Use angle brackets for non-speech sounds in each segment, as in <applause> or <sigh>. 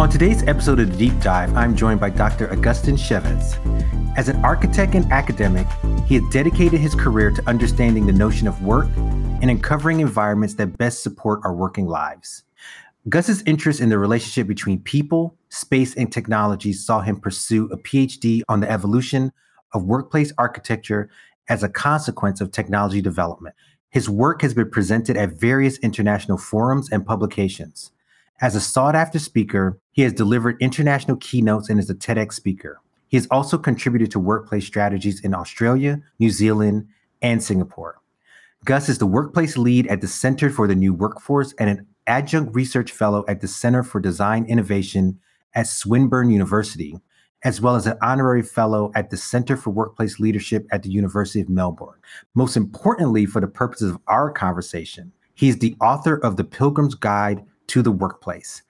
On today's episode of the Deep Dive, I'm joined by Dr. Agustin Chevez. As an architect and academic, he has dedicated his career to understanding the notion of work and uncovering environments that best support our working lives. Gus's interest in the relationship between people, space, and technology saw him pursue a PhD on the evolution of workplace architecture as a consequence of technology development. His work has been presented at various international forums and publications. As a sought after speaker, he has delivered international keynotes and is a TEDx speaker. He has also contributed to workplace strategies in Australia, New Zealand, and Singapore. Gus is the workplace lead at the Center for the New Workforce and an adjunct research fellow at the Center for Design Innovation at Swinburne University, as well as an honorary fellow at the Center for Workplace Leadership at the University of Melbourne. Most importantly, for the purposes of our conversation, he's the author of The Pilgrim's Guide to the workplace.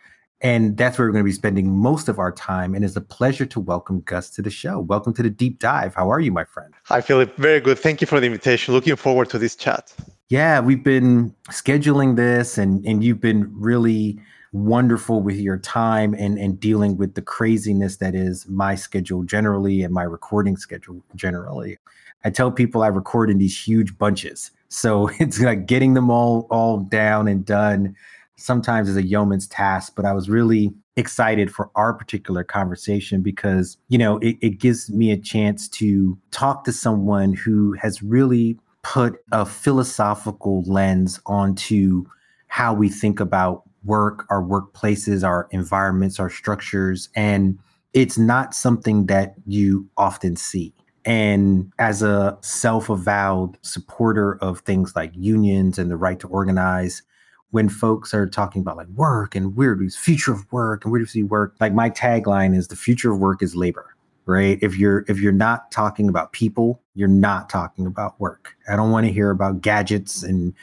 And that's where we're going to be spending most of our time. And it's a pleasure to welcome Gus to the show. Welcome to the deep dive. How are you, my friend? Hi, Philip. Very good. Thank you for the invitation. Looking forward to this chat. Yeah, we've been scheduling this, and, and you've been really wonderful with your time and, and dealing with the craziness that is my schedule generally and my recording schedule generally. I tell people I record in these huge bunches. So <laughs> it's like getting them all all down and done sometimes is a yeoman's task, but I was really excited for our particular conversation because, you know, it, it gives me a chance to talk to someone who has really put a philosophical lens onto how we think about work, our workplaces, our environments, our structures. And it's not something that you often see. And as a self avowed supporter of things like unions and the right to organize, when folks are talking about like work and where future of work and where do you see work like my tagline is the future of work is labor right? If you're if you're not talking about people you're not talking about work. I don't want to hear about gadgets and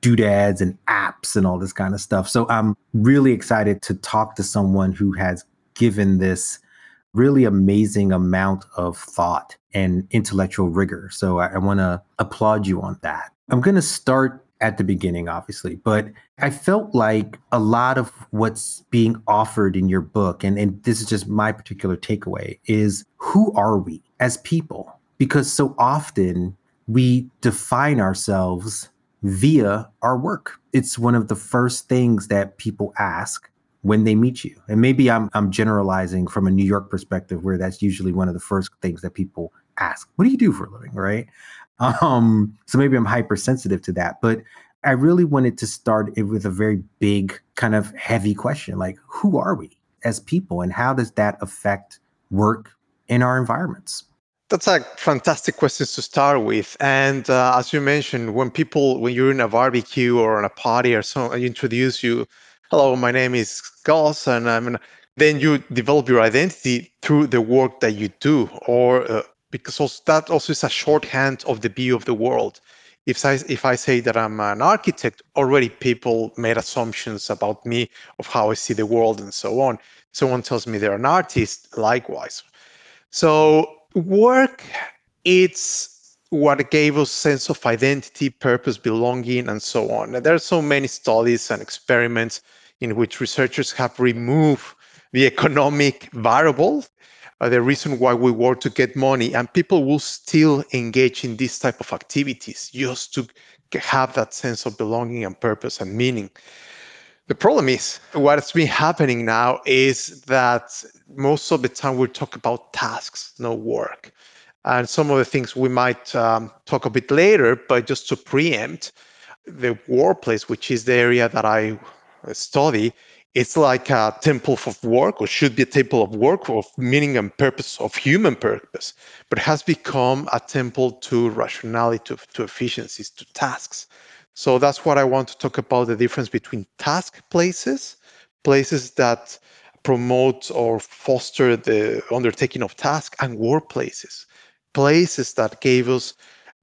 doodads and apps and all this kind of stuff. So i'm really excited to talk to someone who has given this really amazing amount of thought and intellectual rigor. So i, I want to applaud you on that. I'm going to start at the beginning, obviously, but I felt like a lot of what's being offered in your book, and, and this is just my particular takeaway, is who are we as people? Because so often we define ourselves via our work. It's one of the first things that people ask when they meet you. And maybe I'm I'm generalizing from a New York perspective where that's usually one of the first things that people ask. What do you do for a living, right? Um, so maybe I'm hypersensitive to that, but I really wanted to start it with a very big, kind of heavy question like, who are we as people, and how does that affect work in our environments? That's a fantastic question to start with. And uh, as you mentioned, when people, when you're in a barbecue or on a party or so, I introduce you, hello, my name is Gus, and I'm. Then you develop your identity through the work that you do, or uh, because also, that also is a shorthand of the view of the world. If I, if I say that I'm an architect, already people made assumptions about me of how I see the world and so on. Someone tells me they're an artist, likewise. So work, it's what gave us sense of identity, purpose, belonging, and so on. there are so many studies and experiments in which researchers have removed the economic variable uh, the reason why we work to get money and people will still engage in this type of activities just to have that sense of belonging and purpose and meaning. The problem is what's been happening now is that most of the time we talk about tasks no work. And some of the things we might um, talk a bit later but just to preempt the workplace which is the area that i study it's like a temple of work or should be a temple of work of meaning and purpose of human purpose but has become a temple to rationality to, to efficiencies to tasks so that's what i want to talk about the difference between task places places that promote or foster the undertaking of tasks and workplaces, places that gave us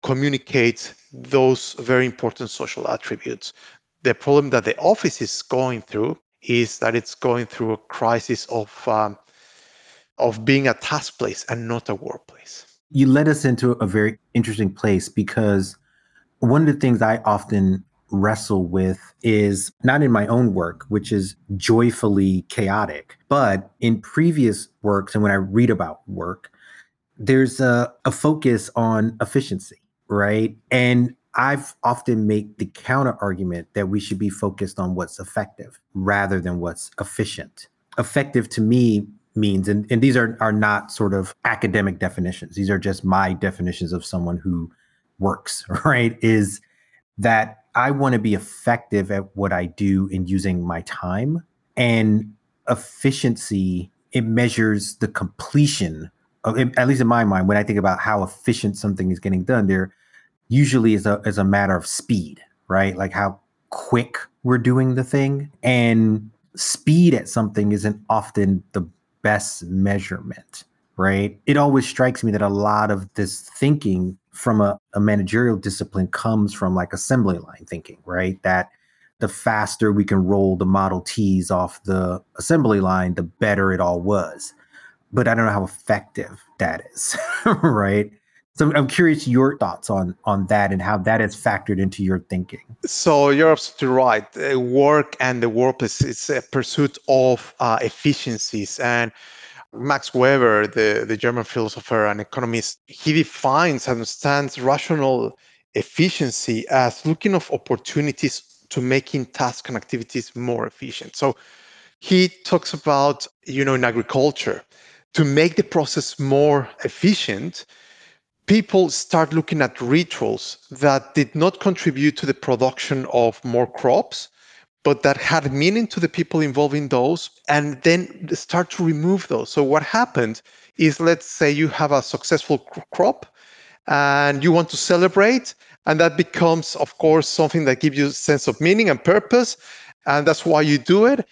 communicate those very important social attributes. The problem that the office is going through is that it's going through a crisis of um, of being a task place and not a workplace. You led us into a very interesting place because one of the things I often wrestle with is not in my own work, which is joyfully chaotic, but in previous works and when I read about work, there's a, a focus on efficiency, right? And I've often made the counter argument that we should be focused on what's effective rather than what's efficient. Effective to me means, and, and these are, are not sort of academic definitions, these are just my definitions of someone who works, <laughs> right? Is that I want to be effective at what I do in using my time. And efficiency, it measures the completion of, at least in my mind, when I think about how efficient something is getting done, there usually is a, is a matter of speed, right? Like how quick we're doing the thing. And speed at something isn't often the best measurement, right? It always strikes me that a lot of this thinking from a, a managerial discipline comes from like assembly line thinking, right? That the faster we can roll the Model Ts off the assembly line, the better it all was. But I don't know how effective that is, <laughs> right? So I'm curious your thoughts on on that and how that has factored into your thinking. So you're absolutely right. work and the workplace is a pursuit of uh, efficiencies, and Max Weber, the, the German philosopher and economist, he defines and understands rational efficiency as looking of opportunities to making tasks and activities more efficient. So he talks about, you know, in agriculture, to make the process more efficient, people start looking at rituals that did not contribute to the production of more crops, but that had meaning to the people involved in those and then start to remove those. So what happened is let's say you have a successful crop and you want to celebrate and that becomes of course something that gives you a sense of meaning and purpose and that's why you do it.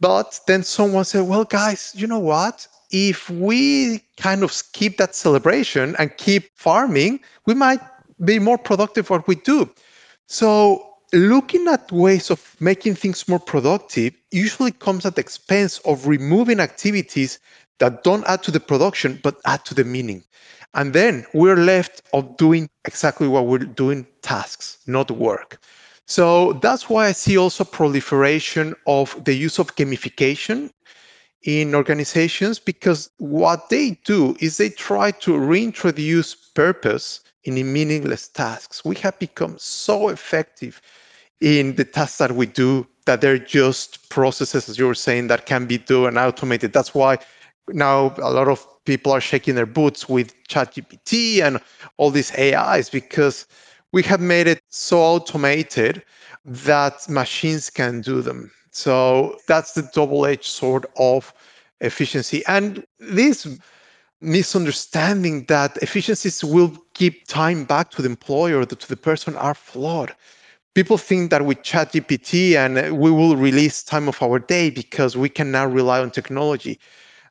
But then someone said well guys you know what if we kind of skip that celebration and keep farming we might be more productive what we do. So looking at ways of making things more productive usually comes at the expense of removing activities that don't add to the production but add to the meaning. And then we're left of doing exactly what we're doing tasks not work. So that's why i see also proliferation of the use of gamification in organizations because what they do is they try to reintroduce purpose in meaningless tasks we have become so effective in the tasks that we do that they're just processes, as you were saying, that can be done and automated. That's why now a lot of people are shaking their boots with ChatGPT and all these AIs because we have made it so automated that machines can do them. So that's the double-edged sword of efficiency. And this misunderstanding that efficiencies will give time back to the employer or to the person are flawed people think that with ChatGPT and uh, we will release time of our day because we can now rely on technology.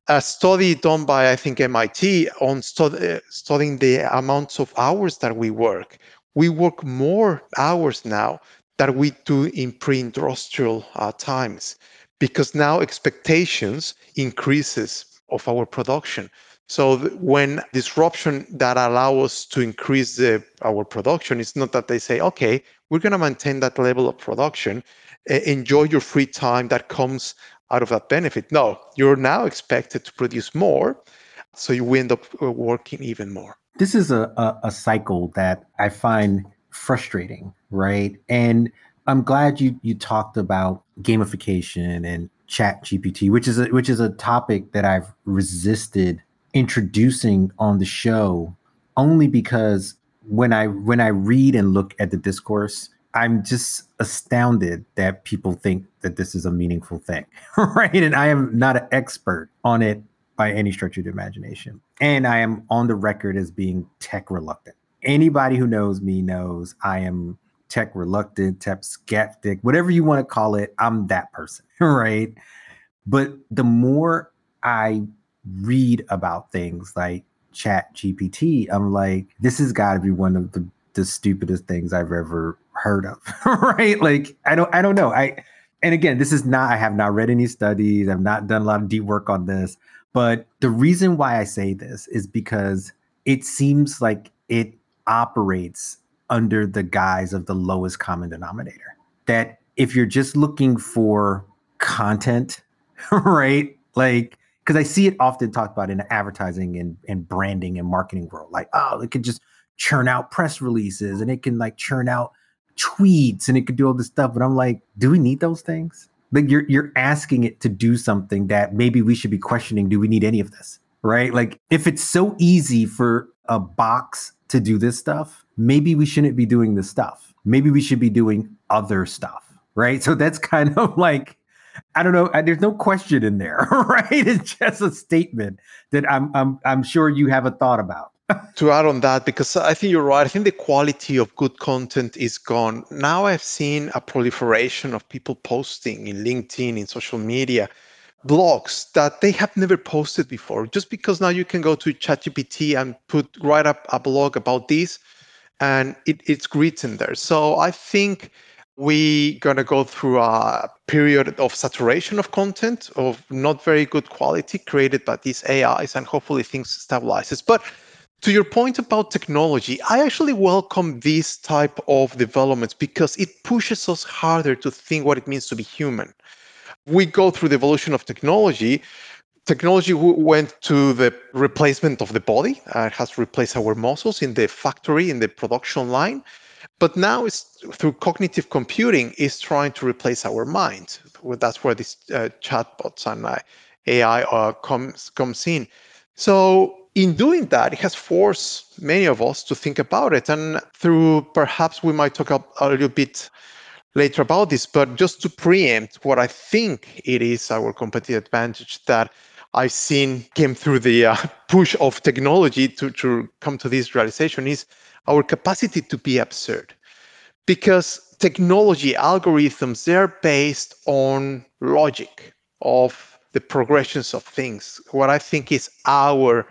A study done by I think MIT on stud- uh, studying the amounts of hours that we work. We work more hours now than we do in pre-industrial uh, times because now expectations increases of our production. So when disruption that allow us to increase the, our production, it's not that they say, okay, we're going to maintain that level of production, enjoy your free time that comes out of that benefit. No, you're now expected to produce more, so you end up uh, working even more. This is a, a, a cycle that I find frustrating, right? And I'm glad you you talked about gamification and chat gpt which is a, which is a topic that i've resisted introducing on the show only because when I when I read and look at the discourse, I'm just astounded that people think that this is a meaningful thing, <laughs> right? And I am not an expert on it by any stretch of the imagination. And I am on the record as being tech reluctant. Anybody who knows me knows I am tech reluctant, tech skeptic, whatever you want to call it, I'm that person, <laughs> right? But the more I read about things like Chat GPT, I'm like, this has got to be one of the, the stupidest things I've ever heard of. <laughs> right? Like, I don't, I don't know. I, and again, this is not, I have not read any studies. I've not done a lot of deep work on this. But the reason why I say this is because it seems like it operates under the guise of the lowest common denominator. That if you're just looking for content, <laughs> right? Like, because I see it often talked about in advertising and, and branding and marketing world. Like, oh, it can just churn out press releases and it can like churn out tweets and it could do all this stuff. But I'm like, do we need those things? Like you're you're asking it to do something that maybe we should be questioning. Do we need any of this? Right? Like if it's so easy for a box to do this stuff, maybe we shouldn't be doing this stuff. Maybe we should be doing other stuff. Right. So that's kind of <laughs> like I don't know. There's no question in there, <laughs> right? It's just a statement that I'm I'm I'm sure you have a thought about. <laughs> to add on that, because I think you're right. I think the quality of good content is gone. Now I've seen a proliferation of people posting in LinkedIn, in social media, blogs that they have never posted before. Just because now you can go to ChatGPT and put write up a blog about this, and it, it's written there. So I think we're gonna go through a period of saturation of content of not very good quality created by these AIs, and hopefully things stabilizes. But to your point about technology, I actually welcome this type of developments because it pushes us harder to think what it means to be human. We go through the evolution of technology. Technology went to the replacement of the body. Uh, it has replaced our muscles in the factory, in the production line. But now it's through cognitive computing is trying to replace our mind. That's where these uh, chatbots and uh, AI uh, comes comes in. So in doing that, it has forced many of us to think about it. And through perhaps we might talk a little bit later about this, but just to preempt what I think it is our competitive advantage that I've seen came through the uh, <laughs> push of technology to, to come to this realization is our capacity to be absurd. Because technology algorithms, they're based on logic of the progressions of things. What I think is our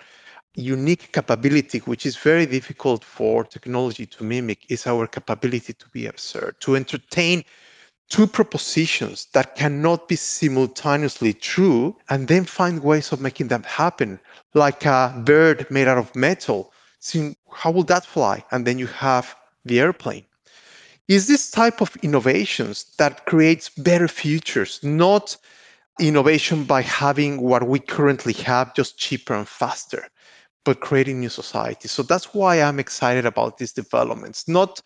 unique capability, which is very difficult for technology to mimic, is our capability to be absurd, to entertain two propositions that cannot be simultaneously true and then find ways of making them happen, like a bird made out of metal so how will that fly? And then you have the airplane. Is this type of innovations that creates better futures, not innovation by having what we currently have just cheaper and faster, but creating new societies. So that's why I'm excited about these developments, not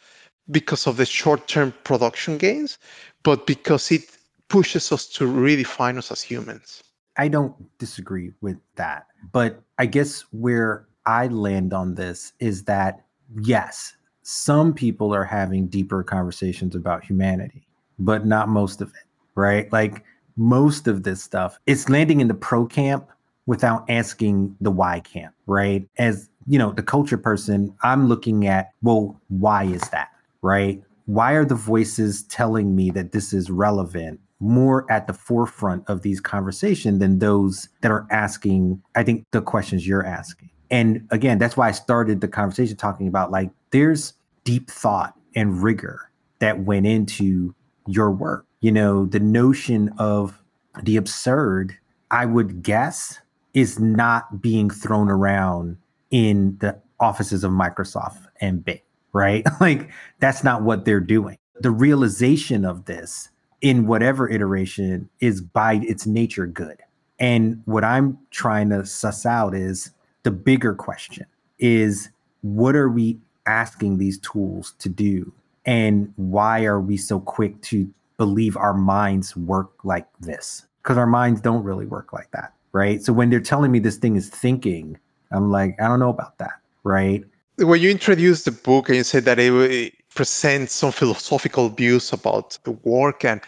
because of the short-term production gains, but because it pushes us to redefine us as humans. I don't disagree with that. But I guess where I land on this is that yes, some people are having deeper conversations about humanity, but not most of it, right? Like most of this stuff, it's landing in the pro camp without asking the why camp, right? As you know, the culture person, I'm looking at, well, why is that, right? Why are the voices telling me that this is relevant more at the forefront of these conversations than those that are asking, I think, the questions you're asking? And again, that's why I started the conversation talking about like there's deep thought and rigor that went into your work. You know, the notion of the absurd, I would guess, is not being thrown around in the offices of Microsoft and Bing, right? <laughs> like that's not what they're doing. The realization of this in whatever iteration is by its nature good. And what I'm trying to suss out is the bigger question is what are we asking these tools to do? And why are we so quick to believe our minds work like this? Because our minds don't really work like that, right? So when they're telling me this thing is thinking, I'm like, I don't know about that, right? When you introduced the book and you said that it presents some philosophical views about the work and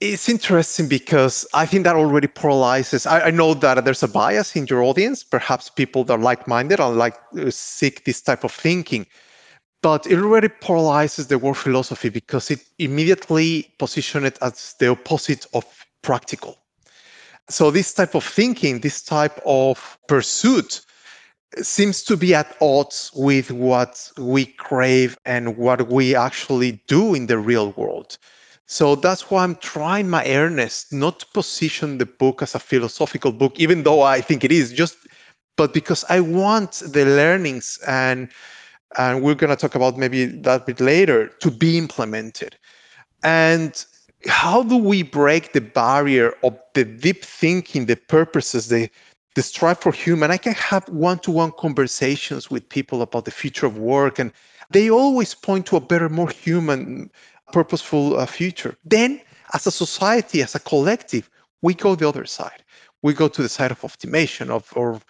it's interesting because I think that already paralyzes. I, I, know that there's a bias in your audience, perhaps people that are like-minded and like uh, seek this type of thinking. But it already paralyzes the word philosophy because it immediately positions it as the opposite of practical. So, this type of thinking, this type of pursuit, seems to be at odds with what we crave and what we actually do in the real world. So that's why I'm trying my earnest not to position the book as a philosophical book, even though I think it is, just but because I want the learnings and and we're going to talk about maybe that bit later to be implemented. And how do we break the barrier of the deep thinking, the purposes, the the strive for human? I can have one-to-one conversations with people about the future of work, and they always point to a better, more human purposeful uh, future. Then, as a society, as a collective, we go the other side. We go to the side of optimization, of or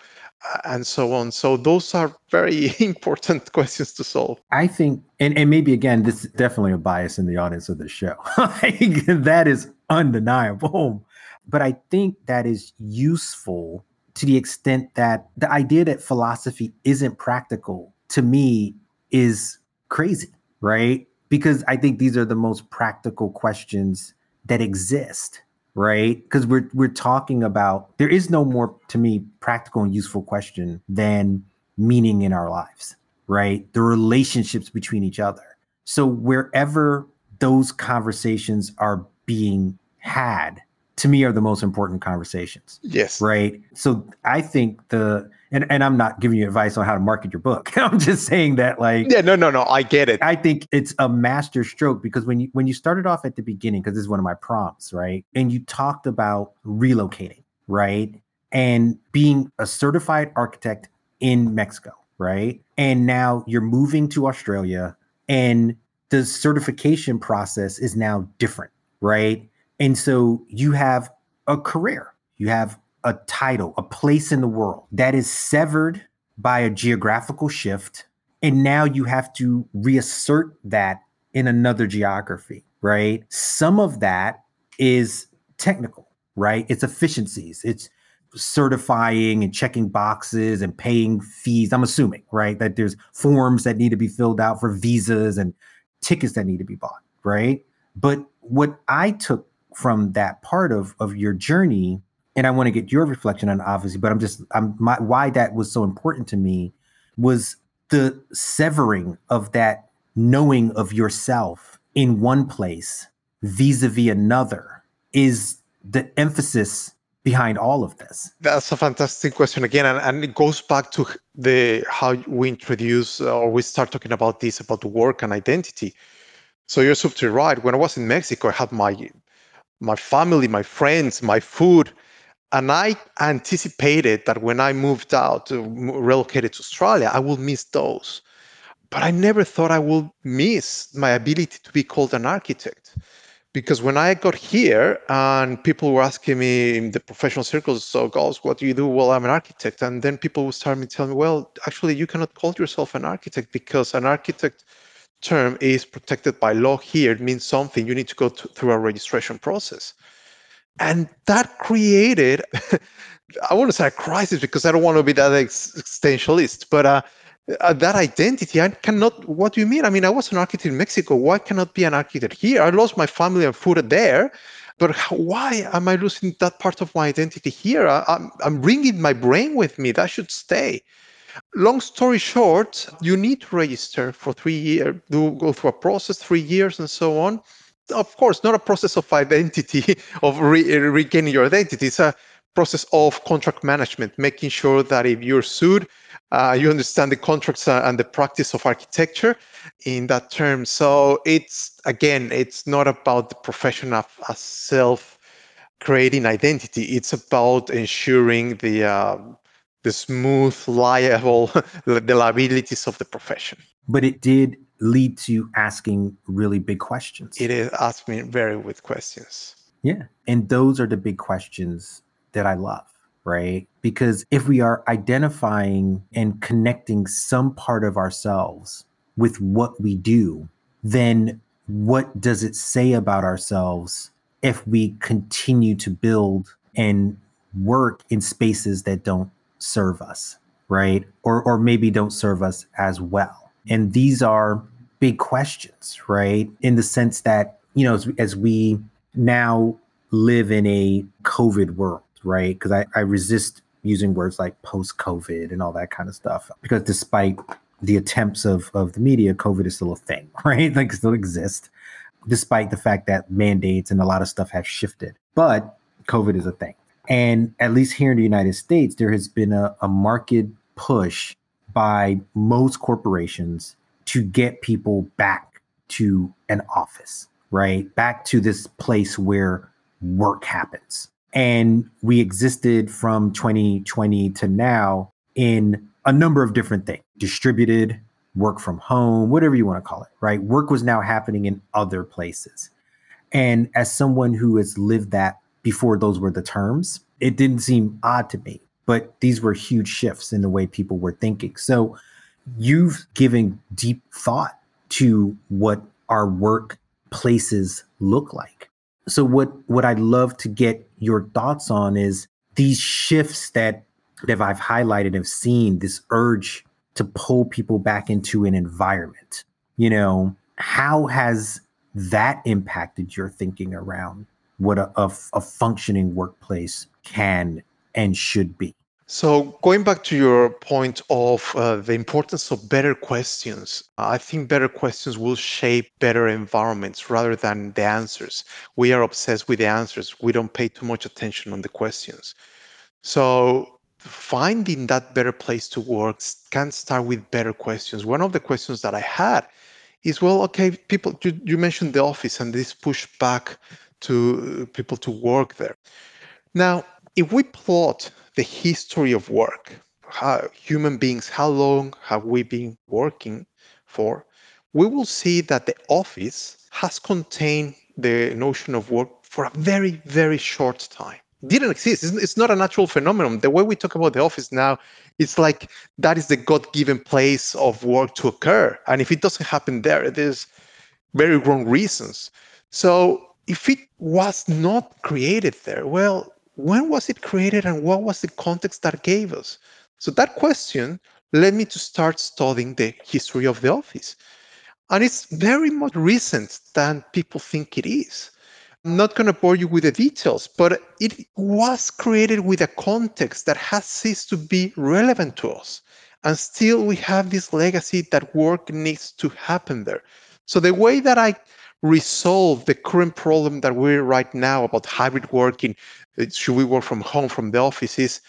and so on. So those are very <laughs> important <laughs> questions to solve. I think, and, and maybe again, this is definitely a bias in the audience of the show. <laughs> that is undeniable. But I think that is useful to the extent that the idea that philosophy isn't practical to me is crazy, right? because I think these are the most practical questions that exist, right? Because we're we're talking about there is no more to me practical and useful question than meaning in our lives, right? The relationships between each other. So wherever those conversations are being had, to me are the most important conversations. Yes. Right. So I think the and, and I'm not giving you advice on how to market your book. <laughs> I'm just saying that like Yeah, no, no, no. I get it. I think it's a master stroke because when you when you started off at the beginning, because this is one of my prompts, right? And you talked about relocating, right? And being a certified architect in Mexico, right? And now you're moving to Australia and the certification process is now different, right? And so you have a career, you have a title, a place in the world that is severed by a geographical shift. And now you have to reassert that in another geography, right? Some of that is technical, right? It's efficiencies, it's certifying and checking boxes and paying fees. I'm assuming, right? That there's forms that need to be filled out for visas and tickets that need to be bought, right? But what I took from that part of of your journey and i want to get your reflection on obviously but i'm just i'm my why that was so important to me was the severing of that knowing of yourself in one place vis-a-vis another is the emphasis behind all of this that's a fantastic question again and, and it goes back to the how we introduce uh, or we start talking about this about work and identity so you're absolutely right when i was in mexico i had my my family, my friends, my food. And I anticipated that when I moved out, relocated to Australia, I would miss those. But I never thought I would miss my ability to be called an architect. Because when I got here and people were asking me in the professional circles, so Gus, what do you do? Well, I'm an architect. And then people would start me telling me, well, actually, you cannot call yourself an architect because an architect term is protected by law here, it means something. You need to go to, through a registration process. And that created, <laughs> I want to say a crisis because I don't want to be that existentialist, but uh, uh, that identity, I cannot, what do you mean? I mean, I was an architect in Mexico. Why cannot be an architect here? I lost my family and food there. But how, why am I losing that part of my identity here? I, I'm, I'm bringing my brain with me. That should stay. Long story short, you need to register for three years, do go through a process, three years, and so on. Of course, not a process of identity, <laughs> of re- regaining your identity. It's a process of contract management, making sure that if you're sued, uh, you understand the contracts uh, and the practice of architecture in that term. So it's again, it's not about the profession of a self creating identity. It's about ensuring the uh, the smooth, liable, <laughs> the liabilities of the profession. But it did lead to asking really big questions. It is asking very good questions. Yeah. And those are the big questions that I love, right? Because if we are identifying and connecting some part of ourselves with what we do, then what does it say about ourselves if we continue to build and work in spaces that don't serve us, right? Or or maybe don't serve us as well. And these are big questions, right? In the sense that, you know, as, as we now live in a COVID world, right? Because I, I resist using words like post COVID and all that kind of stuff. Because despite the attempts of, of the media, COVID is still a thing, <laughs> right? Like still exists, despite the fact that mandates and a lot of stuff have shifted. But COVID is a thing. And at least here in the United States, there has been a, a marked push by most corporations to get people back to an office, right? Back to this place where work happens. And we existed from 2020 to now in a number of different things distributed, work from home, whatever you want to call it, right? Work was now happening in other places. And as someone who has lived that before those were the terms, it didn't seem odd to me. But these were huge shifts in the way people were thinking. So you've given deep thought to what our work places look like. So what what I'd love to get your thoughts on is these shifts that that I've highlighted have seen this urge to pull people back into an environment. You know, how has that impacted your thinking around what a, a, a functioning workplace can and should be? So, going back to your point of uh, the importance of better questions, I think better questions will shape better environments rather than the answers. We are obsessed with the answers, we don't pay too much attention on the questions. So, finding that better place to work can start with better questions. One of the questions that I had is well, okay, people, you, you mentioned the office and this push back to people to work there. Now, if we plot the history of work, how human beings, how long have we been working for, we will see that the office has contained the notion of work for a very, very short time. Didn't exist. It's not a natural phenomenon. The way we talk about the office now, it's like that is the God given place of work to occur. And if it doesn't happen there, there's very wrong reasons. So if it was not created there, well, when was it created and what was the context that gave us? So that question led me to start studying the history of the office. And it's very much recent than people think it is. I'm not going to bore you with the details, but it was created with a context that has ceased to be relevant to us. And still, we have this legacy that work needs to happen there. So, the way that I resolve the current problem that we're right now about hybrid working, uh, should we work from home, from the office, is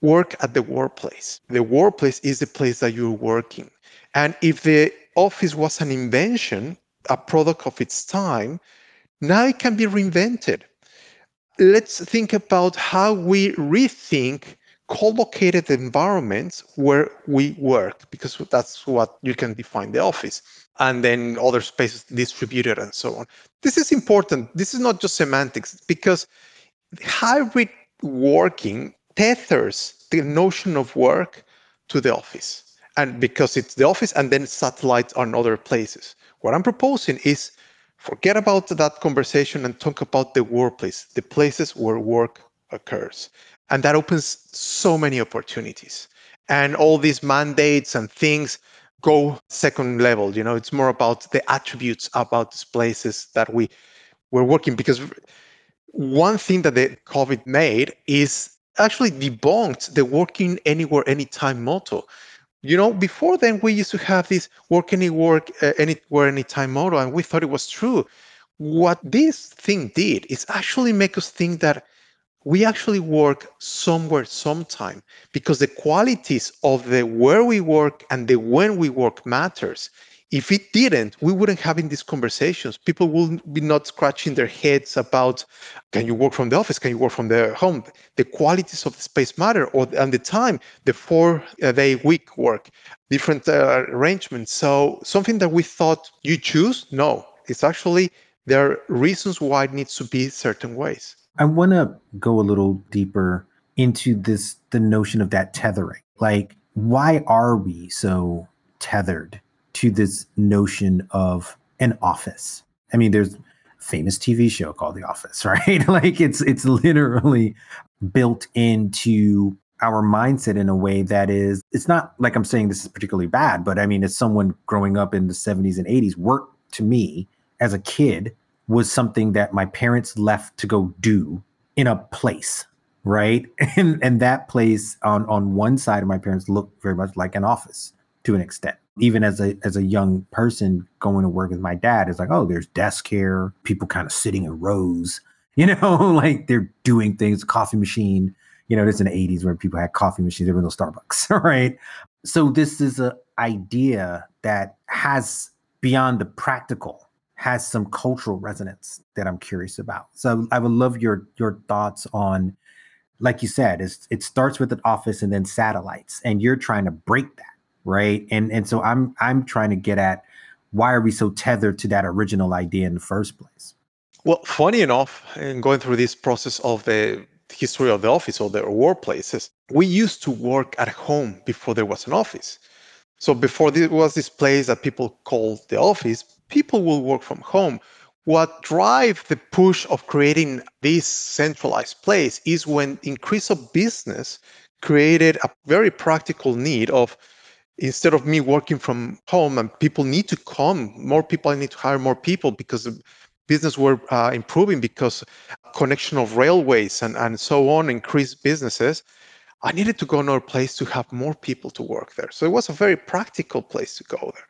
work at the workplace. The workplace is the place that you're working. And if the office was an invention, a product of its time, now it can be reinvented. Let's think about how we rethink co-located environments where we work, because that's what you can define the office, and then other spaces distributed and so on. This is important. This is not just semantics, because hybrid working tethers the notion of work to the office. And because it's the office and then satellites on other places. What I'm proposing is forget about that conversation and talk about the workplace, the places where work occurs. And that opens so many opportunities. And all these mandates and things go second level. You know, it's more about the attributes about these places that we we're working because one thing that the COVID made is actually debunked the working anywhere, anytime motto. You know, before then we used to have this work uh, anywhere, anytime motto, and we thought it was true. What this thing did is actually make us think that we actually work somewhere sometime because the qualities of the where we work and the when we work matters if it didn't, we wouldn't having these conversations. People will be not scratching their heads about can you work from the office? Can you work from the home? The qualities of the space matter, or and the time, the four-day week work, different uh, arrangements. So something that we thought you choose, no, it's actually there are reasons why it needs to be certain ways. I want to go a little deeper into this the notion of that tethering. Like, why are we so tethered to this notion of an office. I mean, there's a famous TV show called The Office, <laughs> right? like it's it's literally built into our mindset in a way that is it's not like I'm saying this is particularly bad, but I mean as someone growing up in the 70s and 80s, work to me as a kid was something that my parents left to go do in a place right? <laughs> And and that place on on one side of my parents looked very much like an office to an extent. Even as a as a young person going to work with my dad, it's like, oh, there's desk here, people kind of sitting in rows, <laughs> you know, like they're doing things, coffee machine. You know, this in the 80s where people had coffee machines, there were no Starbucks, <laughs> right? So this is an idea that has beyond the practical has some cultural resonance that I'm curious about. So I would love your your thoughts on, like you said, it starts with an office and then satellites, and you're trying to break that, right? And and so I'm I'm trying to get at why are we so tethered to that original idea in the first place? Well, funny enough, in going through this process of the history of the office or the workplaces, we used to work at home before there was an office. So before there was this place that people called the office, people will work from home. What drive the push of creating this centralized place is when increase of business created a very practical need of instead of me working from home and people need to come more people i need to hire more people because business were uh, improving because connection of railways and, and so on increased businesses i needed to go another place to have more people to work there so it was a very practical place to go there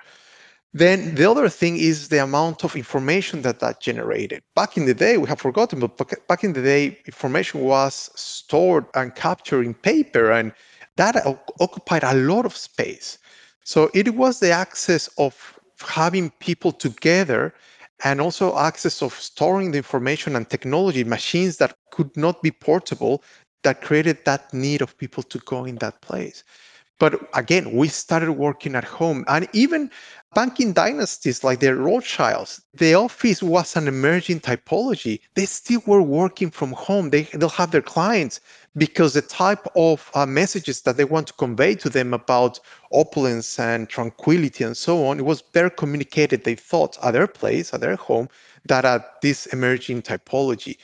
then the other thing is the amount of information that that generated. Back in the day, we have forgotten, but back in the day, information was stored and captured in paper, and that occupied a lot of space. So it was the access of having people together and also access of storing the information and technology, machines that could not be portable, that created that need of people to go in that place. But again, we started working at home. And even banking dynasties like the Rothschilds, the office was an emerging typology. They still were working from home. They, they'll have their clients because the type of uh, messages that they want to convey to them about opulence and tranquility and so on, it was better communicated, they thought, at their place, at their home, than at this emerging typology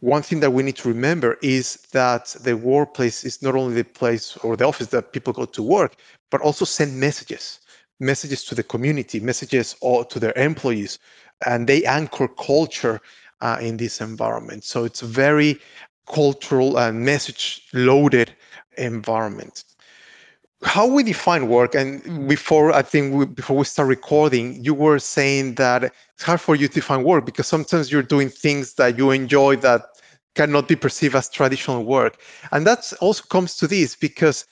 one thing that we need to remember is that the workplace is not only the place or the office that people go to work, but also send messages, messages to the community, messages to their employees, and they anchor culture uh, in this environment. So it's a very cultural and message loaded environment how we define work and before i think we, before we start recording you were saying that it's hard for you to define work because sometimes you're doing things that you enjoy that cannot be perceived as traditional work and that also comes to this because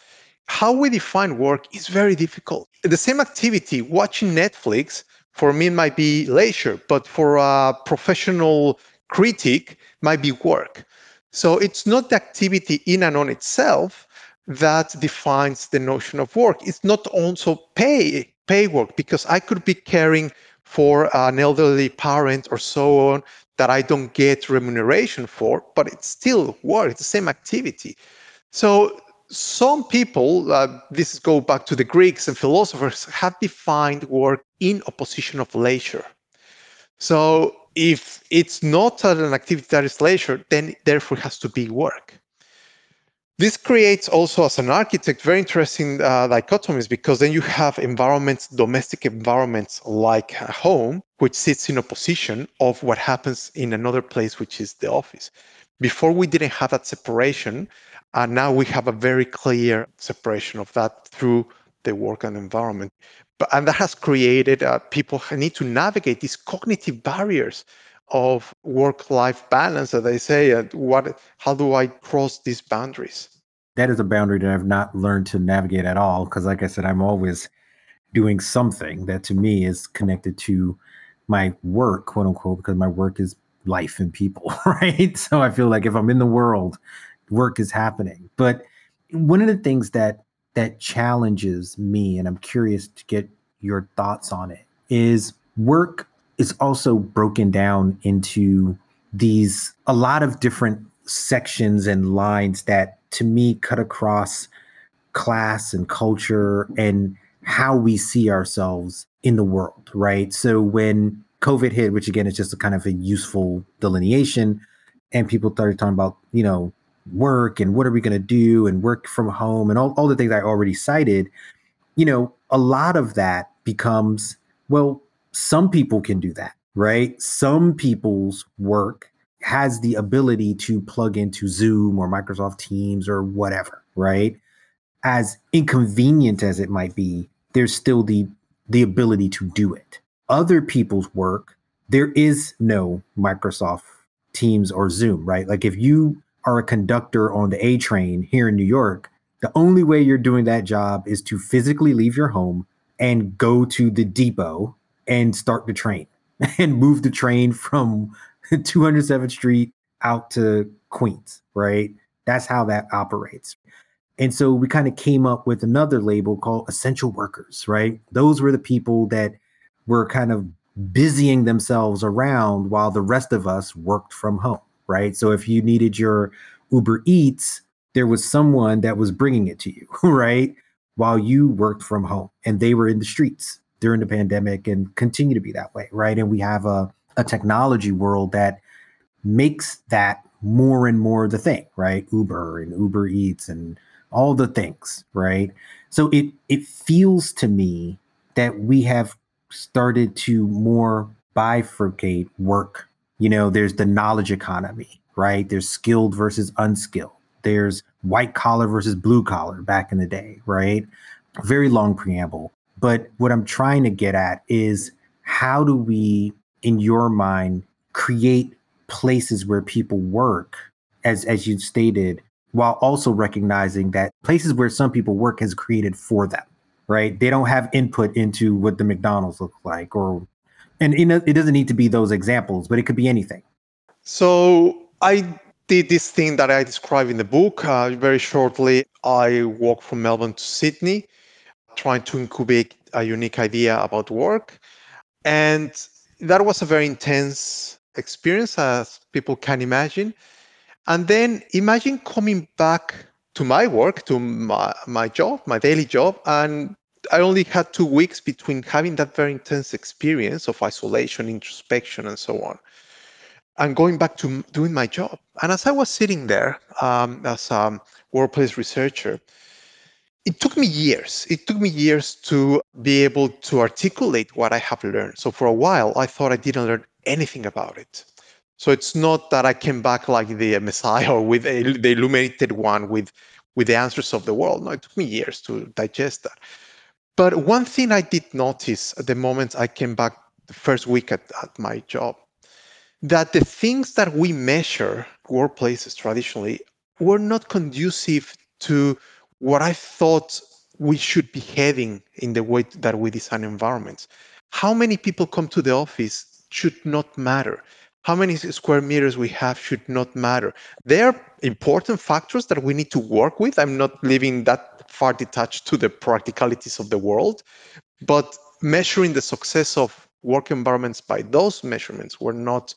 how we define work is very difficult the same activity watching netflix for me might be leisure but for a professional critic might be work so it's not the activity in and on itself that defines the notion of work. It's not also pay pay work because I could be caring for an elderly parent or so on that I don't get remuneration for, but it's still work. It's the same activity. So some people, uh, this go back to the Greeks and philosophers, have defined work in opposition of leisure. So if it's not an activity that is leisure, then therefore has to be work. This creates also, as an architect, very interesting uh, dichotomies because then you have environments, domestic environments like a home, which sits in opposition of what happens in another place, which is the office. Before we didn't have that separation, and now we have a very clear separation of that through the work and environment. But, and that has created uh, people need to navigate these cognitive barriers of work-life balance that they say and what how do i cross these boundaries that is a boundary that i've not learned to navigate at all because like i said i'm always doing something that to me is connected to my work quote unquote because my work is life and people <laughs> right so i feel like if i'm in the world work is happening but one of the things that that challenges me and i'm curious to get your thoughts on it is work is also broken down into these a lot of different sections and lines that to me cut across class and culture and how we see ourselves in the world, right? So when COVID hit, which again is just a kind of a useful delineation, and people started talking about, you know, work and what are we going to do and work from home and all, all the things I already cited, you know, a lot of that becomes, well, some people can do that, right? Some people's work has the ability to plug into Zoom or Microsoft Teams or whatever, right? As inconvenient as it might be, there's still the the ability to do it. Other people's work, there is no Microsoft Teams or Zoom, right? Like if you are a conductor on the A train here in New York, the only way you're doing that job is to physically leave your home and go to the depot and start the train <laughs> and move the train from <laughs> 207th Street out to Queens, right? That's how that operates. And so we kind of came up with another label called essential workers, right? Those were the people that were kind of busying themselves around while the rest of us worked from home, right? So if you needed your Uber Eats, there was someone that was bringing it to you, <laughs> right? While you worked from home and they were in the streets during the pandemic and continue to be that way, right? And we have a, a technology world that makes that more and more the thing, right? Uber and Uber Eats and all the things, right? So it it feels to me that we have started to more bifurcate work. You know, there's the knowledge economy, right? There's skilled versus unskilled. There's white collar versus blue collar back in the day, right? Very long preamble. But what I'm trying to get at is how do we, in your mind, create places where people work, as as you stated, while also recognizing that places where some people work has created for them, right? They don't have input into what the McDonald's look like, or and it doesn't need to be those examples, but it could be anything. So I did this thing that I describe in the book uh, very shortly. I walked from Melbourne to Sydney, trying to incubate a unique idea about work, and that was a very intense experience, as people can imagine. And then imagine coming back to my work, to my, my job, my daily job, and I only had two weeks between having that very intense experience of isolation, introspection, and so on, and going back to doing my job. And as I was sitting there um, as a workplace researcher, it took me years. It took me years to be able to articulate what I have learned. So for a while, I thought I didn't learn anything about it. So it's not that I came back like the Messiah <laughs> or with a, the illuminated one with with the answers of the world. No, it took me years to digest that. But one thing I did notice at the moment I came back the first week at, at my job, that the things that we measure workplaces traditionally were not conducive to what I thought we should be heading in the way that we design environments. How many people come to the office should not matter how many square meters we have should not matter. They are important factors that we need to work with. I'm not living that far detached to the practicalities of the world, but measuring the success of work environments by those measurements were not,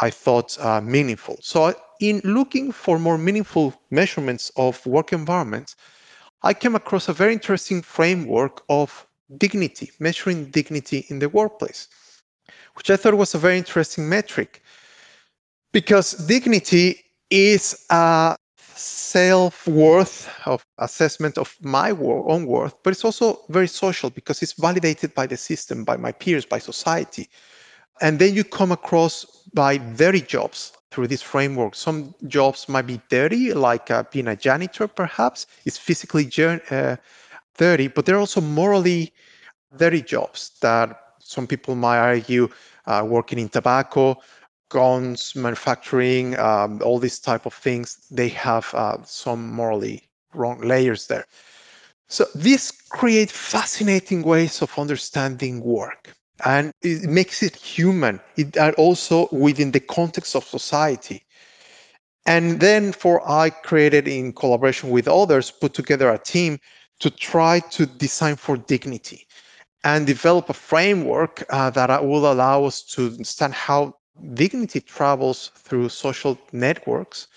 I thought, uh, meaningful. So, in looking for more meaningful measurements of work environments, I came across a very interesting framework of dignity, measuring dignity in the workplace which I thought was a very interesting metric because dignity is a self-worth of assessment of my own worth but it's also very social because it's validated by the system by my peers by society. And then you come across by dirty jobs through this framework. Some jobs might be dirty like uh, being a janitor perhaps. It's physically uh, dirty but they're also morally dirty jobs that some people might argue uh, working in tobacco, guns manufacturing, um, all these type of things, they have uh, some morally wrong layers there. So this creates fascinating ways of understanding work and it makes it human it, also within the context of society. And then for I created in collaboration with others, put together a team to try to design for dignity and develop a framework uh, that will allow us to understand how dignity travels through social networks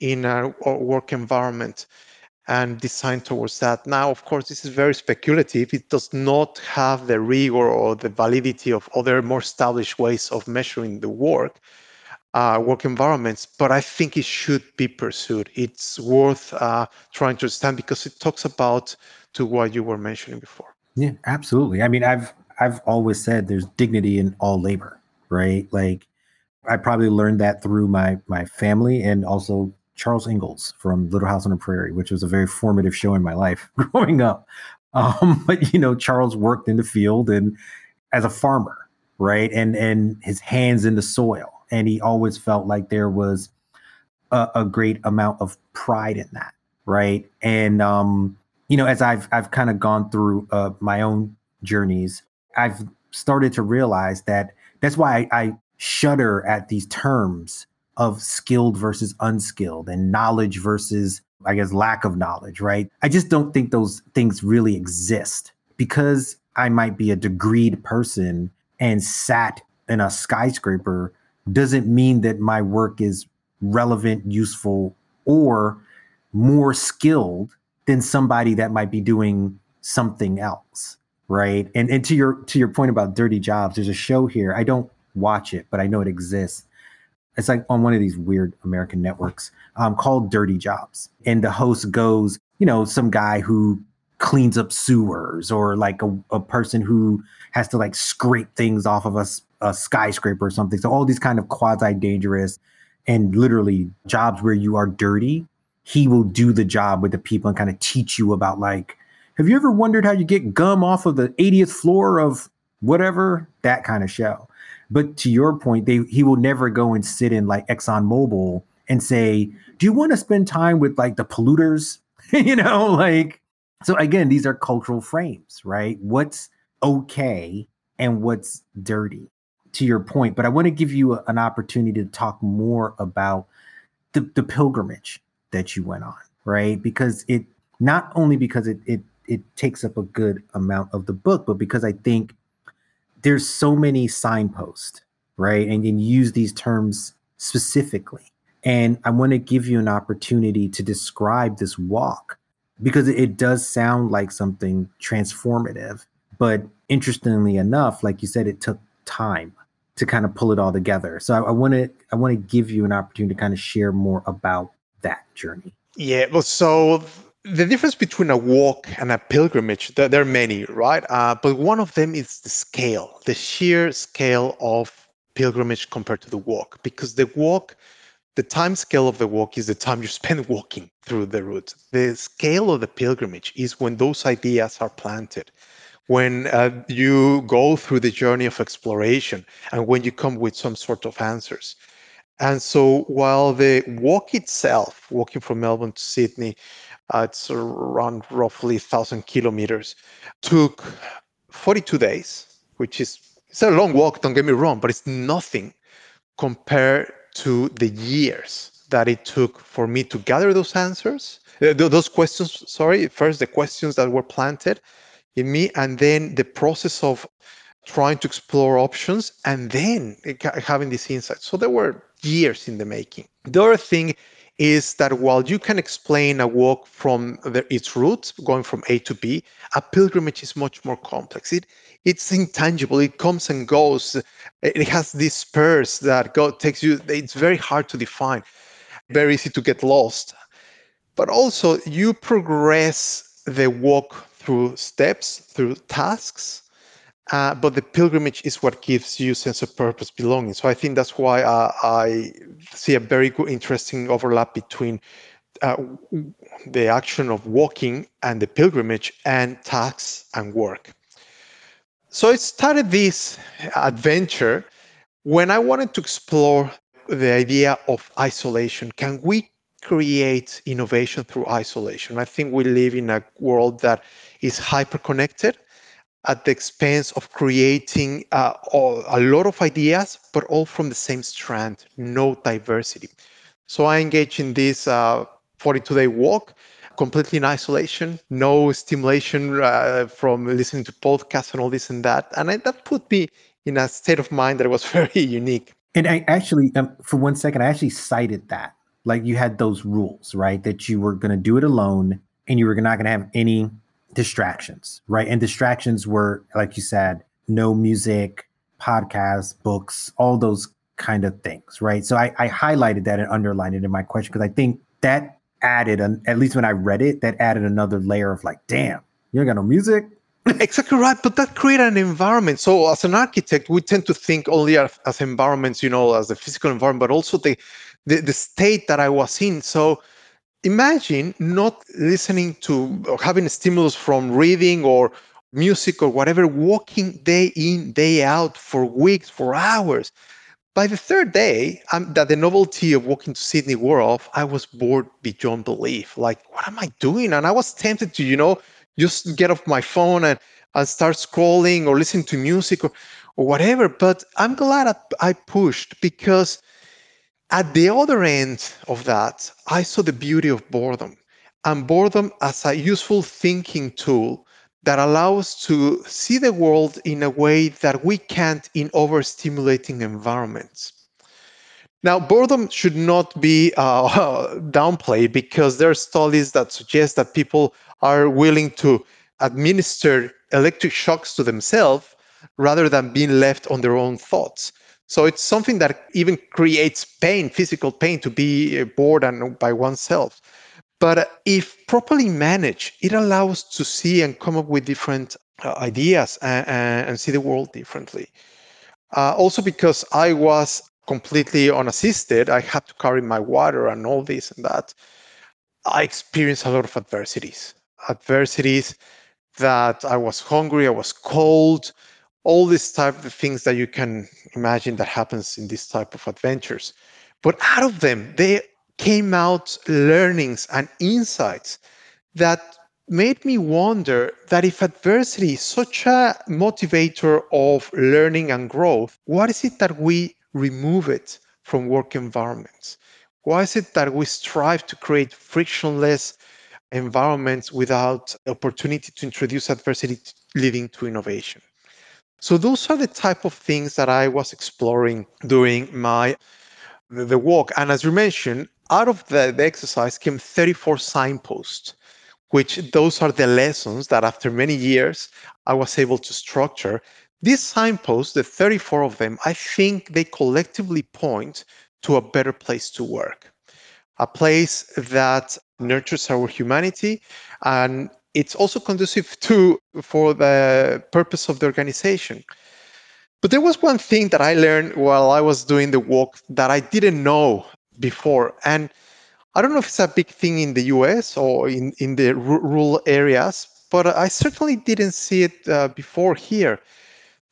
in our work environment and design towards that. Now, of course, this is very speculative. It does not have the rigor or the validity of other more established ways of measuring the work, uh, work environments, but I think it should be pursued. It's worth uh, trying to understand because it talks about to what you were mentioning before. Yeah, absolutely. I mean, I've I've always said there's dignity in all labor, right? Like I probably learned that through my my family and also Charles Ingalls from Little House on the Prairie, which was a very formative show in my life <laughs> growing up. Um, <laughs> but you know, Charles worked in the field and as a farmer, right? And and his hands in the soil, and he always felt like there was a, a great amount of pride in that, right? And um, you know, as I've I've kind of gone through uh, my own journeys, I've started to realize that that's why I, I shudder at these terms of skilled versus unskilled and knowledge versus I guess lack of knowledge, right? I just don't think those things really exist because I might be a degreed person and sat in a skyscraper doesn't mean that my work is relevant, useful, or more skilled than somebody that might be doing something else right? And and to your to your point about dirty jobs there's a show here. I don't watch it but i know it exists. It's like on one of these weird american networks um, called dirty jobs. And the host goes you know some guy who cleans up sewers or like a, a person who has to like scrape things off of a, a skyscraper or something. So all these kind of quasi dangerous and literally jobs where you are dirty he will do the job with the people and kind of teach you about like have you ever wondered how you get gum off of the 80th floor of whatever? That kind of show. But to your point, they he will never go and sit in like Exxon Mobil and say, "Do you want to spend time with like the polluters?" <laughs> you know, like so again, these are cultural frames, right? What's okay and what's dirty to your point, but I want to give you a, an opportunity to talk more about the, the pilgrimage that you went on, right? Because it not only because it it it takes up a good amount of the book, but because I think there's so many signposts, right? And you use these terms specifically. And I want to give you an opportunity to describe this walk because it does sound like something transformative. But interestingly enough, like you said, it took time to kind of pull it all together. So I want to I want to give you an opportunity to kind of share more about that journey. Yeah, well, so the difference between a walk and a pilgrimage, there, are many, right? Uh, but one of them is the scale, the sheer scale of pilgrimage compared to the walk, because the walk, the time scale of the walk is the time you spend <laughs> walking through the route. The scale of the pilgrimage is when those ideas are planted, when uh, you go through the journey of exploration, and when you come with some sort of answers. And so while the walk itself, walking from Melbourne to Sydney, uh, it's around roughly 1,000 kilometers. Took 42 days, which is it's a long walk, don't get me wrong, but it's nothing compared to the years that it took for me to gather those answers, uh, those questions, sorry, first the questions that were planted in me, and then the process of trying to explore options and then having these insights. So there were years in the making. The other thing is that while you can explain a walk from the, its roots, going from A to B, a pilgrimage is much more complex. It it's intangible. It comes and goes. It has these spurs that go takes you. It's very hard to define. Very easy to get lost. But also, you progress the walk through steps, through tasks, uh, but the pilgrimage is what gives you sense of purpose, belonging. So I think that's why uh, I see a very good, interesting overlap between uh, the action of walking and the pilgrimage and tax and work. So I started this adventure when I wanted to explore the idea of isolation. Can we create innovation through isolation? I think we live in a world that is hyper connected at the expense of creating uh, a lot of ideas, but all from the same strand, no diversity. So I engage in this 42 uh, day walk completely in isolation, no stimulation uh, from listening to podcasts and all this and that. And I, that put me in a state of mind that was <laughs> very unique. And I actually, um, for one second, I actually cited that. Like you had those rules, right? That you were going to do it alone and you were not going to have any distractions, right? And distractions were, like you said, no music, podcasts, books, all those kind of things, right? So I, I highlighted that and underlined it in my question because I think that added, an, at least when I read it, that added another layer of like, damn, you ain't got no music, <laughs> exactly right. But that created an environment. So as an architect, we tend to think only as, as environments, you know, as the physical environment, but also the, the the state that I was in. So imagine not listening to or having stimulus from reading or music or whatever, walking day in, day out for weeks, for hours. By the third day, um, that the novelty of walking to Sydney wore off, I was bored beyond belief. Like, what am I doing? And I was tempted to, you know, just get off my phone and, and start scrolling or listening to music or, or whatever. But I'm glad I, I pushed because at the other end of that, I saw the beauty of boredom and boredom as a useful thinking tool that allows to see the world in a way that we can't in overstimulating environments. Now, boredom should not be uh, <laughs> downplayed because there are studies that suggest that people are willing to administer electric shocks to themselves rather than being left on their own thoughts. So it's something that even creates pain, physical pain, to be bored and by oneself. But if properly managed, it allows to see and come up with different uh, ideas and, and, see the world differently. Uh, also, because I was completely unassisted, I had to carry my water and all this and that. I experienced a lot of adversities. Adversities that I was hungry, I was cold, all these type of things that you can imagine that happens in this type of adventures. But out of them, they came out learnings and insights that made me wonder that if adversity is such a motivator of learning and growth, what is it that we remove it from work environments? Why is it that we strive to create frictionless environments without opportunity to introduce adversity leading to innovation? So those are the type of things that I was exploring during my the walk. And as you mentioned, out of the, the exercise came 34 signposts, which those are the lessons that after many years I was able to structure. These signposts, the 34 of them, I think they collectively point to a better place to work, a place that nurtures our humanity and it's also conducive to for the purpose of the organization. But there was one thing that I learned while I was doing the walk that I didn't know before. And I don't know if it's a big thing in the US or in, in the r- rural areas, but I certainly didn't see it uh, before here.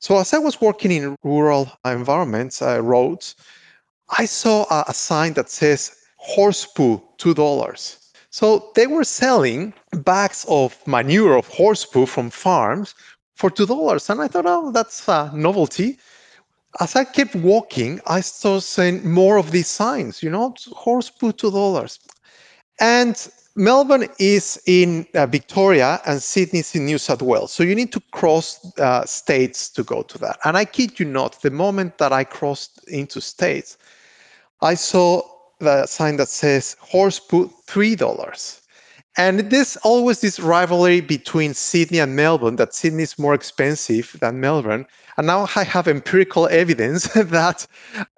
So, as I was working in rural environments, uh, roads, I saw a, a sign that says horse poo, $2. So, they were selling bags of manure of horse poo from farms for $2. And I thought, oh, that's a novelty as I kept walking, I started seeing more of these signs, you know, horse poo two dollars. And Melbourne is in uh, Victoria and Sydney is in New South Wales. So you need to cross uh, states to go to that. And I kid you not, the moment that I crossed into states, I saw the sign that says horse put $3. And there's always this rivalry between Sydney and Melbourne that Sydney is more expensive than Melbourne. And now I have empirical <laughs> evidence that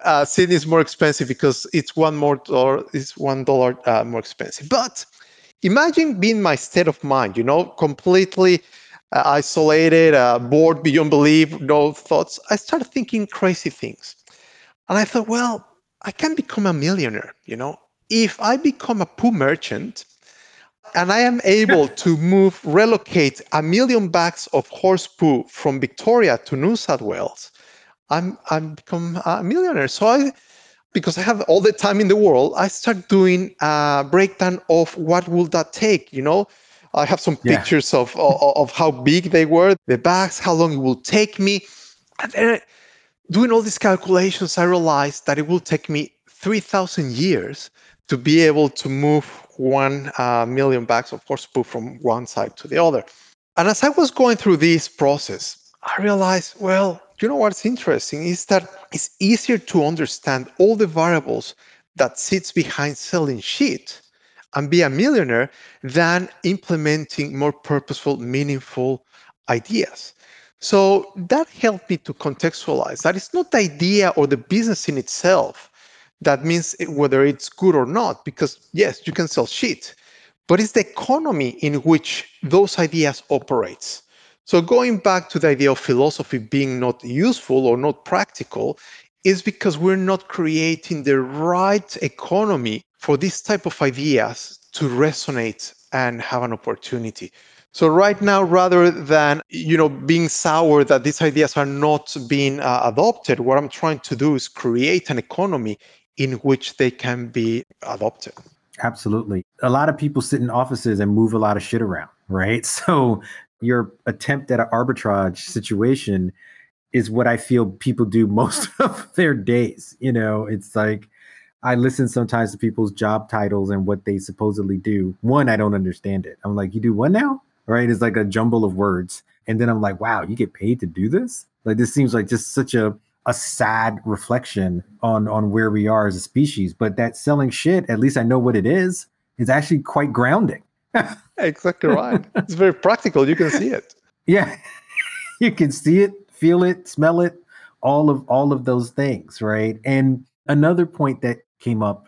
uh, Sydney is more expensive because it's one more dollar, it's one dollar uh, more expensive. But imagine being my state of mind, you know, completely uh, isolated, uh, bored beyond belief, no thoughts. I started thinking crazy things. And I thought, well, I can become a millionaire, you know. If I become a poo merchant, and I am able <laughs> to move, relocate a million bags of horse poo from Victoria to New South Wales, I'm I'm become a millionaire. So I, because I have all the time in the world, I start doing a breakdown of what will that take. You know, I have some yeah. pictures of, of, of how big they were, the bags, how long it will take me, and then doing all these calculations, I realized that it will take me three thousand years to be able to move one uh, million bags of horse poo from one side to the other. And as I was going through this process, I realized, well, you know what's interesting is that it's easier to understand all the variables that sits behind selling shit and be a millionaire than implementing more purposeful, meaningful ideas. So that helped me to contextualize that it's not the idea or the business in itself that means whether it's good or not, because yes, you can sell shit, but it's the economy in which those ideas operates. So, going back to the idea of philosophy being not useful or not practical, is because we're not creating the right economy for this type of ideas to resonate and have an opportunity. So right now, rather than you know being sour that these ideas are not being uh, adopted, what I'm trying to do is create an economy in which they can be adopted. Absolutely. A lot of people sit in offices and move a lot of shit around, right? <laughs> So your attempt at an arbitrage situation is what I feel people do <laughs> most of their days. You know, it's like I listen sometimes to people's job titles and what they supposedly do. One, I don't understand it. I'm like, you do what now? Right? It's like a jumble of words. And then I'm like, wow, you get paid to do this? Like this seems like just such a a sad reflection on on where we are as a species. But that selling shit, at least I know what it is, is actually quite grounding. <laughs> exactly right. It's very practical. You can see it. Yeah. <laughs> you can see it, feel it, smell it, all of all of those things, right? And another point that came up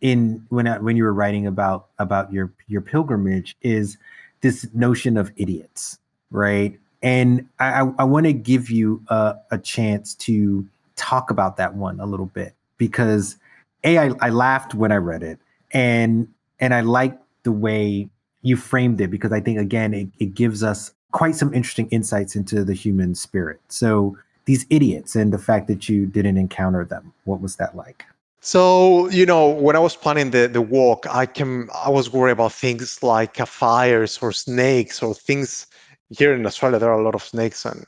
in when I, when you were writing about about your your pilgrimage is this notion of idiots, right? And I, I want to give you a, a chance to talk about that one a little bit because a I, I laughed when I read it and and I like the way you framed it because I think again it, it gives us quite some interesting insights into the human spirit. So these idiots and the fact that you didn't encounter them, what was that like? So, you know, when I was planning the, the walk, I can I was worried about things like uh, fires or snakes or things here in Australia there are a lot of snakes and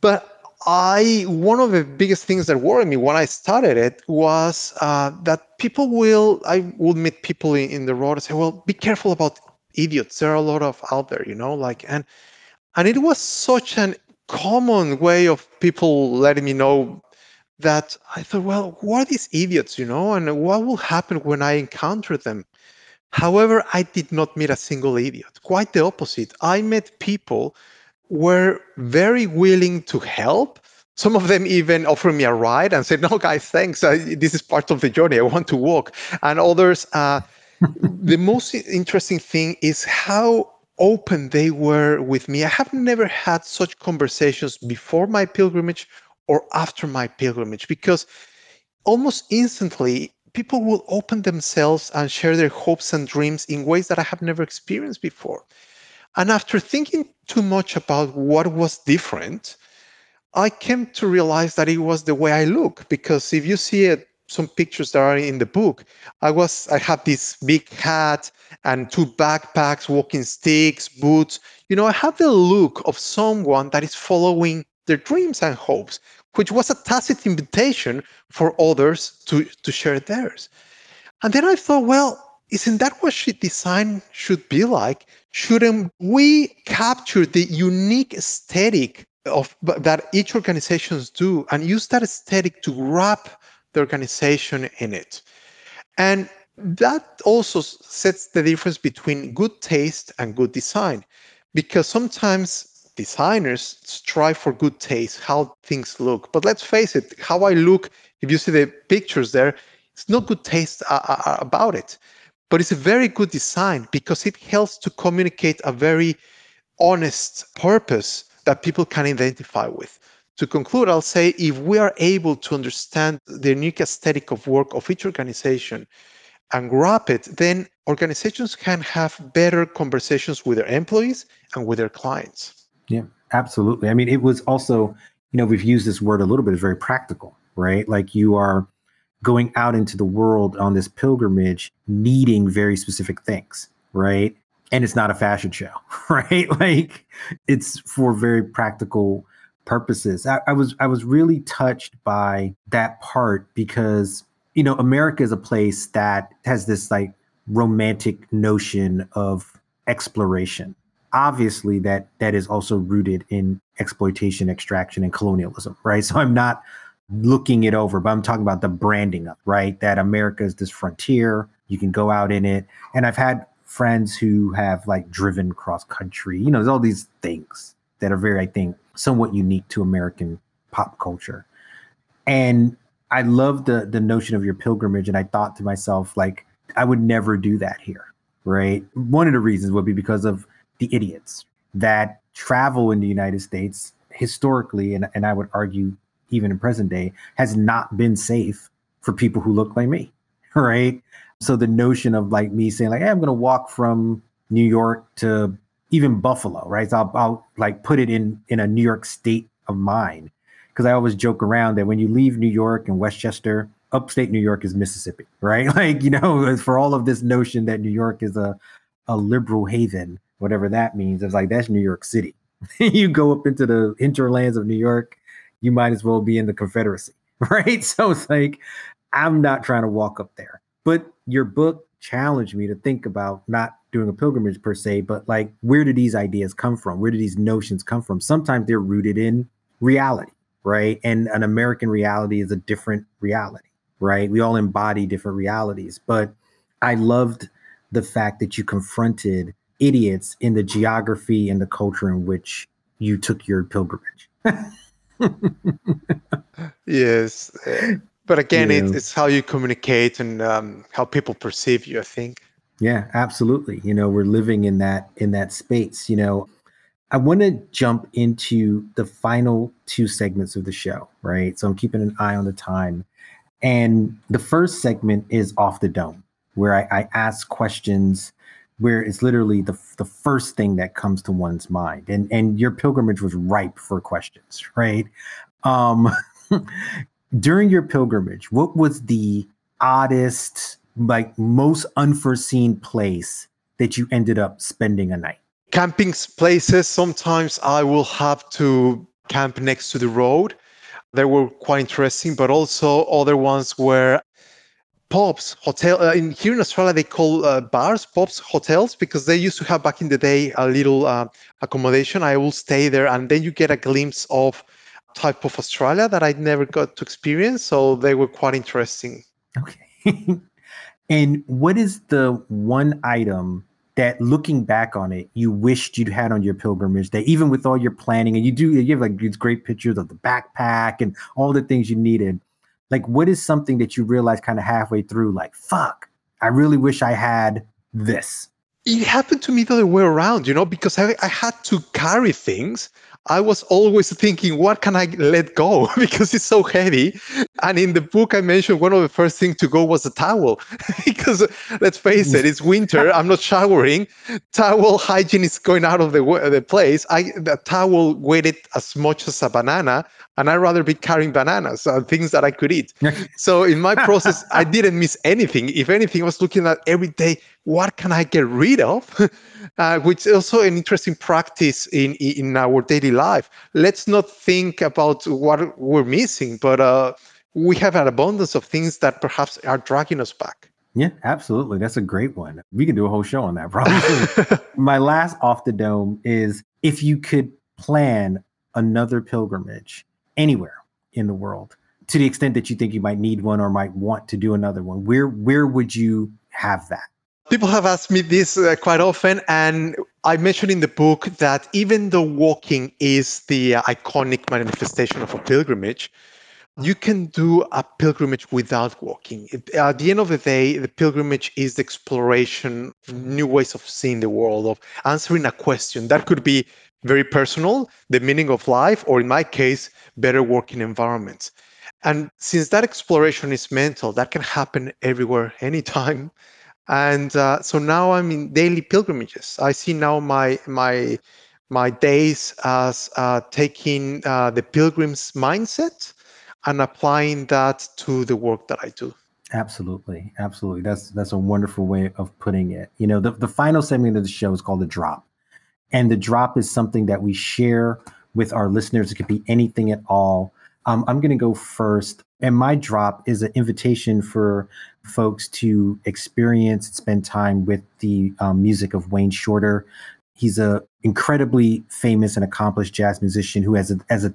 but I one of the biggest things that worried me when I started it was uh, that people will I would meet people in, in the road and say, well, be careful about idiots. There are a lot of out there, you know, like and and it was such an common way of people letting me know that I thought, well, who are these idiots, you know, and what will happen when I encounter them? However, I did not meet a single idiot. Quite the opposite. I met people were very willing to help. Some of them even offered me a ride and said, "No, guys, thanks. this is part of the journey. I want to walk." And others, uh, <laughs> the most interesting thing is how open they were with me. I have never had such conversations before my pilgrimage or after my pilgrimage because almost instantly people will open themselves and share their hopes and dreams in ways that I have never experienced before. And after thinking too much about what was different, I came to realize that it was the way I look. Because if you see it, some pictures that are in the book, I was I have this big hat and two backpacks, walking sticks, boots. You know, I have the look of someone that is following their dreams and hopes, which was a tacit invitation for others to, to share theirs. And then I thought, well, isn't that what design should be like? Shouldn't we capture the unique aesthetic of that each organizations do and use that aesthetic to wrap the organization in it? And that also sets the difference between good taste and good design because sometimes designers strive for good taste, how things look. But let's face it, how I look, if you see the pictures there, it's not good taste uh, uh, uh, about it. But it's a very good design because it helps to communicate a very honest purpose that people can identify with. To conclude, I'll say if we are able to understand the unique aesthetic of work of each organization and grab it, then organizations can have better conversations with their employees and with their clients. Yeah, absolutely. I mean, it was also, you know, we've used this word a little bit, it's very practical, right? Like you are going out into the world on this pilgrimage needing very specific things, right? And it's not a fashion show, <laughs> right? Like it's for very practical purposes. I, I was I was really touched by that part because you know America is a place that has this like romantic notion of exploration, obviously that that is also rooted in exploitation, extraction, and colonialism, right? <laughs> So I'm not looking it over, but I'm talking about the branding of right that America is this frontier. You can go out in it, and I've had friends who have like driven cross country. You know, there's all these things that are very, I think, somewhat unique to American pop culture, and I love the the notion of your pilgrimage, and I thought to myself like I would never do that here, right? One of the reasons would be because of the idiots that travel in the United States historically, and, and I would argue even in present day, has not been safe for people who look like me. <laughs> Right. So the notion of like me saying, like, hey, I'm gonna walk from New York to even Buffalo, right? So I'll, I'll like put it in in a New York state of mind. Because I always joke around that when you leave New York and Westchester, upstate New York is Mississippi, <laughs> right? Like, you know, <laughs> for all of this notion that New York is a, a liberal haven, whatever that means, it's like that's New York City. <laughs> you go up into the hinterlands of New York, you might as well be in the Confederacy, <laughs> right? So it's like, I'm not trying to walk up there. But your book challenged me to think about not doing a pilgrimage per se, but like, where do these ideas come from? Where do these notions come from? Sometimes they're rooted in reality, right? And an American reality is a different reality right? We all embody different realities. But I loved the fact that you confronted idiots in the geography and the culture in which you took your pilgrimage. <laughs> yes. But again, yeah. it's, it's how you communicate and um, how people perceive you, I think. Yeah, absolutely. You know, we're living in that in that space. You know, I want to jump into the final two segments of the show, right? So I'm keeping an eye on the time. And the first segment is off the dome, where I, I ask questions where it's literally the the first thing that comes to one's mind. And and your pilgrimage was ripe for questions, <laughs> right? Um, <laughs> during your pilgrimage, what was the oddest, like most unforeseen place that you ended up spending a night? Camping places. Sometimes I will have to camp next to the road they were quite interesting, but also other ones were pubs, hotel. Uh, in here in Australia, they call uh, bars, pubs, hotels because they used to have back in the day a little uh, accommodation. I will stay there, and then you get a glimpse of type of Australia that I never got to experience. So they were quite interesting. Okay. <laughs> and what is the one item that looking back on it, you wished you'd had on your pilgrimage that even with all your planning and you do you have like these great pictures of the backpack and all the things you needed. Like what is something that you realize kind of halfway through, like, fuck, I really wish I had this. It happened to me the other way around, you know, because I, I had to carry things I was always thinking, what can I let go? <laughs> because it's so heavy. And in the book, I mentioned one of the first things to go was a towel. <laughs> because let's face it, it's winter. I'm not showering. Towel hygiene is going out of the, the place. I The towel weighted as much as a banana. And I'd rather be carrying bananas, uh, things that I could eat. so in my process, I didn't miss anything. If anything, I was looking at every day, what can I get rid of? <laughs> uh, which is also an interesting practice in, in our daily life. Let's not think about what we're missing, but uh, we have an abundance of things that perhaps are dragging us back. Yeah, absolutely. That's a great one. We can do a whole show on that, <laughs> probably. <laughs> My last off the dome is if you could plan another pilgrimage anywhere in the world, to the extent that you think you might need one or might want to do another one, where where would you have that? People have asked me this uh, quite often, and I mentioned in the book that even though walking is the uh, iconic manifestation of a pilgrimage, you can do a pilgrimage without walking. It, at the end of the day, the pilgrimage is the exploration, new ways of seeing the world, of answering a question that could be very personal, the meaning of life, or in my case, better working environments. And since that exploration is mental, that can happen everywhere, anytime and uh, so now i'm in daily pilgrimages. I see now my my my days as uh, taking uh, the pilgrim's mindset and applying that to the work that i do. Absolutely. Absolutely. That's that's a wonderful way of putting it. You know the, the final segment of the show is called the drop. And the drop is something that we share with our listeners. It could be anything at all. Um, i'm going to go first and my drop is an invitation for folks to experience and spend time with the um, music of Wayne Shorter. He's a incredibly famous and accomplished jazz musician who, has, a, as a